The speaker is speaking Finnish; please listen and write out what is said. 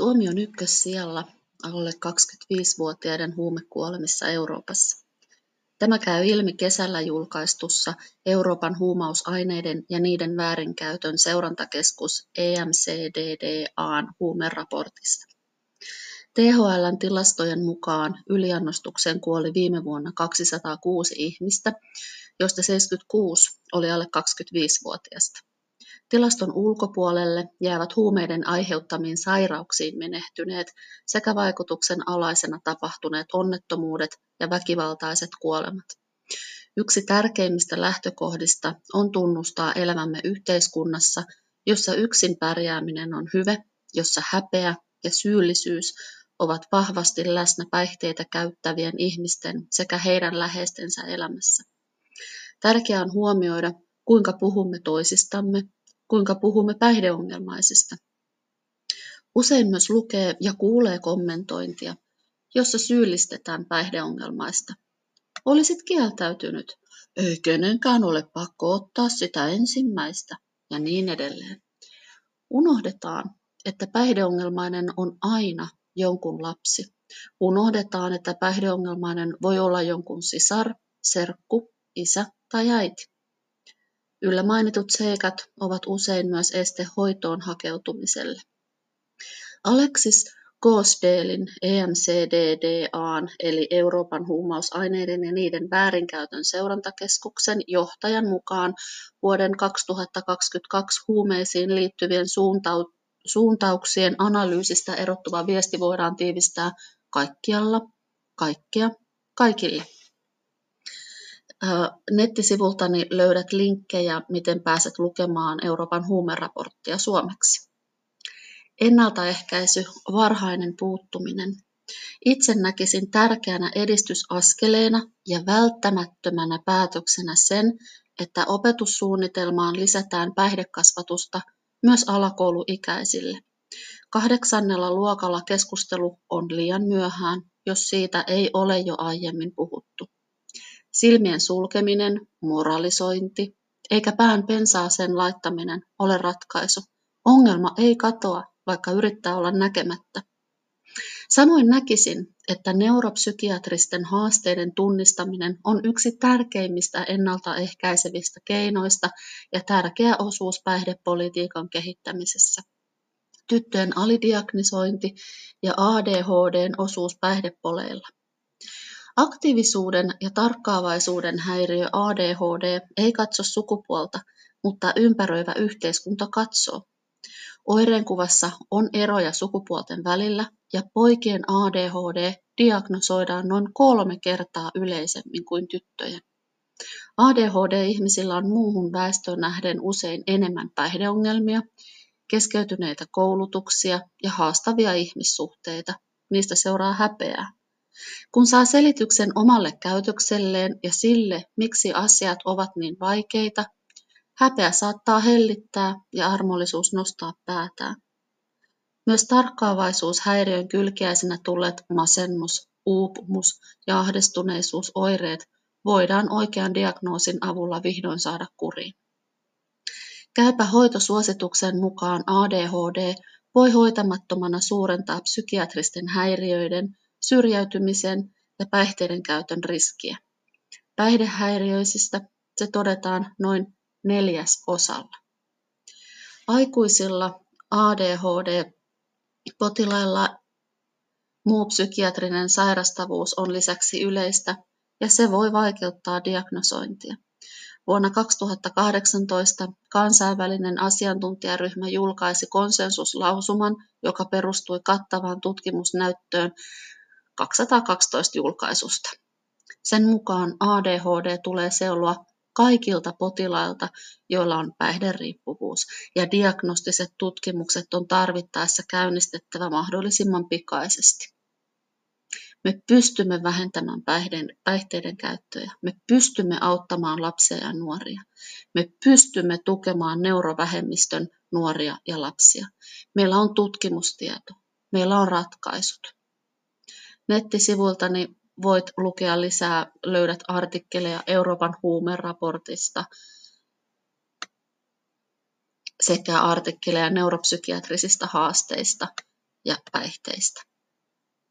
Suomi on ykkössijalla alle 25-vuotiaiden huumekuolemissa Euroopassa. Tämä käy ilmi kesällä julkaistussa Euroopan huumausaineiden ja niiden väärinkäytön seurantakeskus EMCDDAn huumeraportista. THLn tilastojen mukaan yliannostukseen kuoli viime vuonna 206 ihmistä, joista 76 oli alle 25-vuotiaista. Tilaston ulkopuolelle jäävät huumeiden aiheuttamiin sairauksiin menehtyneet sekä vaikutuksen alaisena tapahtuneet onnettomuudet ja väkivaltaiset kuolemat. Yksi tärkeimmistä lähtökohdista on tunnustaa elämämme yhteiskunnassa, jossa yksin pärjääminen on hyve, jossa häpeä ja syyllisyys ovat vahvasti läsnä päihteitä käyttävien ihmisten sekä heidän läheistensä elämässä. Tärkeää on huomioida, kuinka puhumme toisistamme kuinka puhumme päihdeongelmaisista. Usein myös lukee ja kuulee kommentointia, jossa syyllistetään päihdeongelmaista. Olisit kieltäytynyt, ei kenenkään ole pakko ottaa sitä ensimmäistä ja niin edelleen. Unohdetaan, että päihdeongelmainen on aina jonkun lapsi. Unohdetaan, että päihdeongelmainen voi olla jonkun sisar, serkku, isä tai äiti. Yllä mainitut seikat ovat usein myös este hoitoon hakeutumiselle. Alexis Kosdelin EMCDDAn eli Euroopan huumausaineiden ja niiden väärinkäytön seurantakeskuksen johtajan mukaan vuoden 2022 huumeisiin liittyvien suuntau- suuntauksien analyysistä erottuva viesti voidaan tiivistää kaikkialla, kaikkea, kaikille. Nettisivultani löydät linkkejä, miten pääset lukemaan Euroopan huumeraporttia suomeksi. Ennaltaehkäisy, varhainen puuttuminen. Itse näkisin tärkeänä edistysaskeleena ja välttämättömänä päätöksenä sen, että opetussuunnitelmaan lisätään päihdekasvatusta myös alakouluikäisille. Kahdeksannella luokalla keskustelu on liian myöhään, jos siitä ei ole jo aiemmin puhuttu. Silmien sulkeminen, moralisointi eikä pään pensaaseen laittaminen ole ratkaisu. Ongelma ei katoa, vaikka yrittää olla näkemättä. Samoin näkisin, että neuropsykiatristen haasteiden tunnistaminen on yksi tärkeimmistä ennaltaehkäisevistä keinoista ja tärkeä osuus päihdepolitiikan kehittämisessä. Tyttöjen alidiagnisointi ja ADHDn osuus päihdepoleilla. Aktiivisuuden ja tarkkaavaisuuden häiriö ADHD ei katso sukupuolta, mutta ympäröivä yhteiskunta katsoo. Oireenkuvassa on eroja sukupuolten välillä ja poikien ADHD diagnosoidaan noin kolme kertaa yleisemmin kuin tyttöjen. ADHD-ihmisillä on muuhun väestöön nähden usein enemmän päihdeongelmia, keskeytyneitä koulutuksia ja haastavia ihmissuhteita. Niistä seuraa häpeää. Kun saa selityksen omalle käytökselleen ja sille, miksi asiat ovat niin vaikeita, häpeä saattaa hellittää ja armollisuus nostaa päätään. Myös tarkkaavaisuushäiriön kylkiäisenä tulleet masennus, uupumus ja ahdistuneisuusoireet voidaan oikean diagnoosin avulla vihdoin saada kuriin. Käypä hoitosuosituksen mukaan ADHD voi hoitamattomana suurentaa psykiatristen häiriöiden syrjäytymisen ja päihteiden käytön riskiä. Päihdehäiriöisistä se todetaan noin neljäsosalla. Aikuisilla ADHD-potilailla muu psykiatrinen sairastavuus on lisäksi yleistä ja se voi vaikeuttaa diagnosointia. Vuonna 2018 kansainvälinen asiantuntijaryhmä julkaisi konsensuslausuman, joka perustui kattavaan tutkimusnäyttöön 212 julkaisusta. Sen mukaan ADHD tulee seuloa kaikilta potilailta, joilla on päihderiippuvuus, ja diagnostiset tutkimukset on tarvittaessa käynnistettävä mahdollisimman pikaisesti. Me pystymme vähentämään päihden, päihteiden käyttöä. Me pystymme auttamaan lapsia ja nuoria. Me pystymme tukemaan neurovähemmistön nuoria ja lapsia. Meillä on tutkimustieto. Meillä on ratkaisut. Nettisivuiltani voit lukea lisää, löydät artikkeleja Euroopan huumeraportista sekä artikkeleja neuropsykiatrisista haasteista ja päihteistä.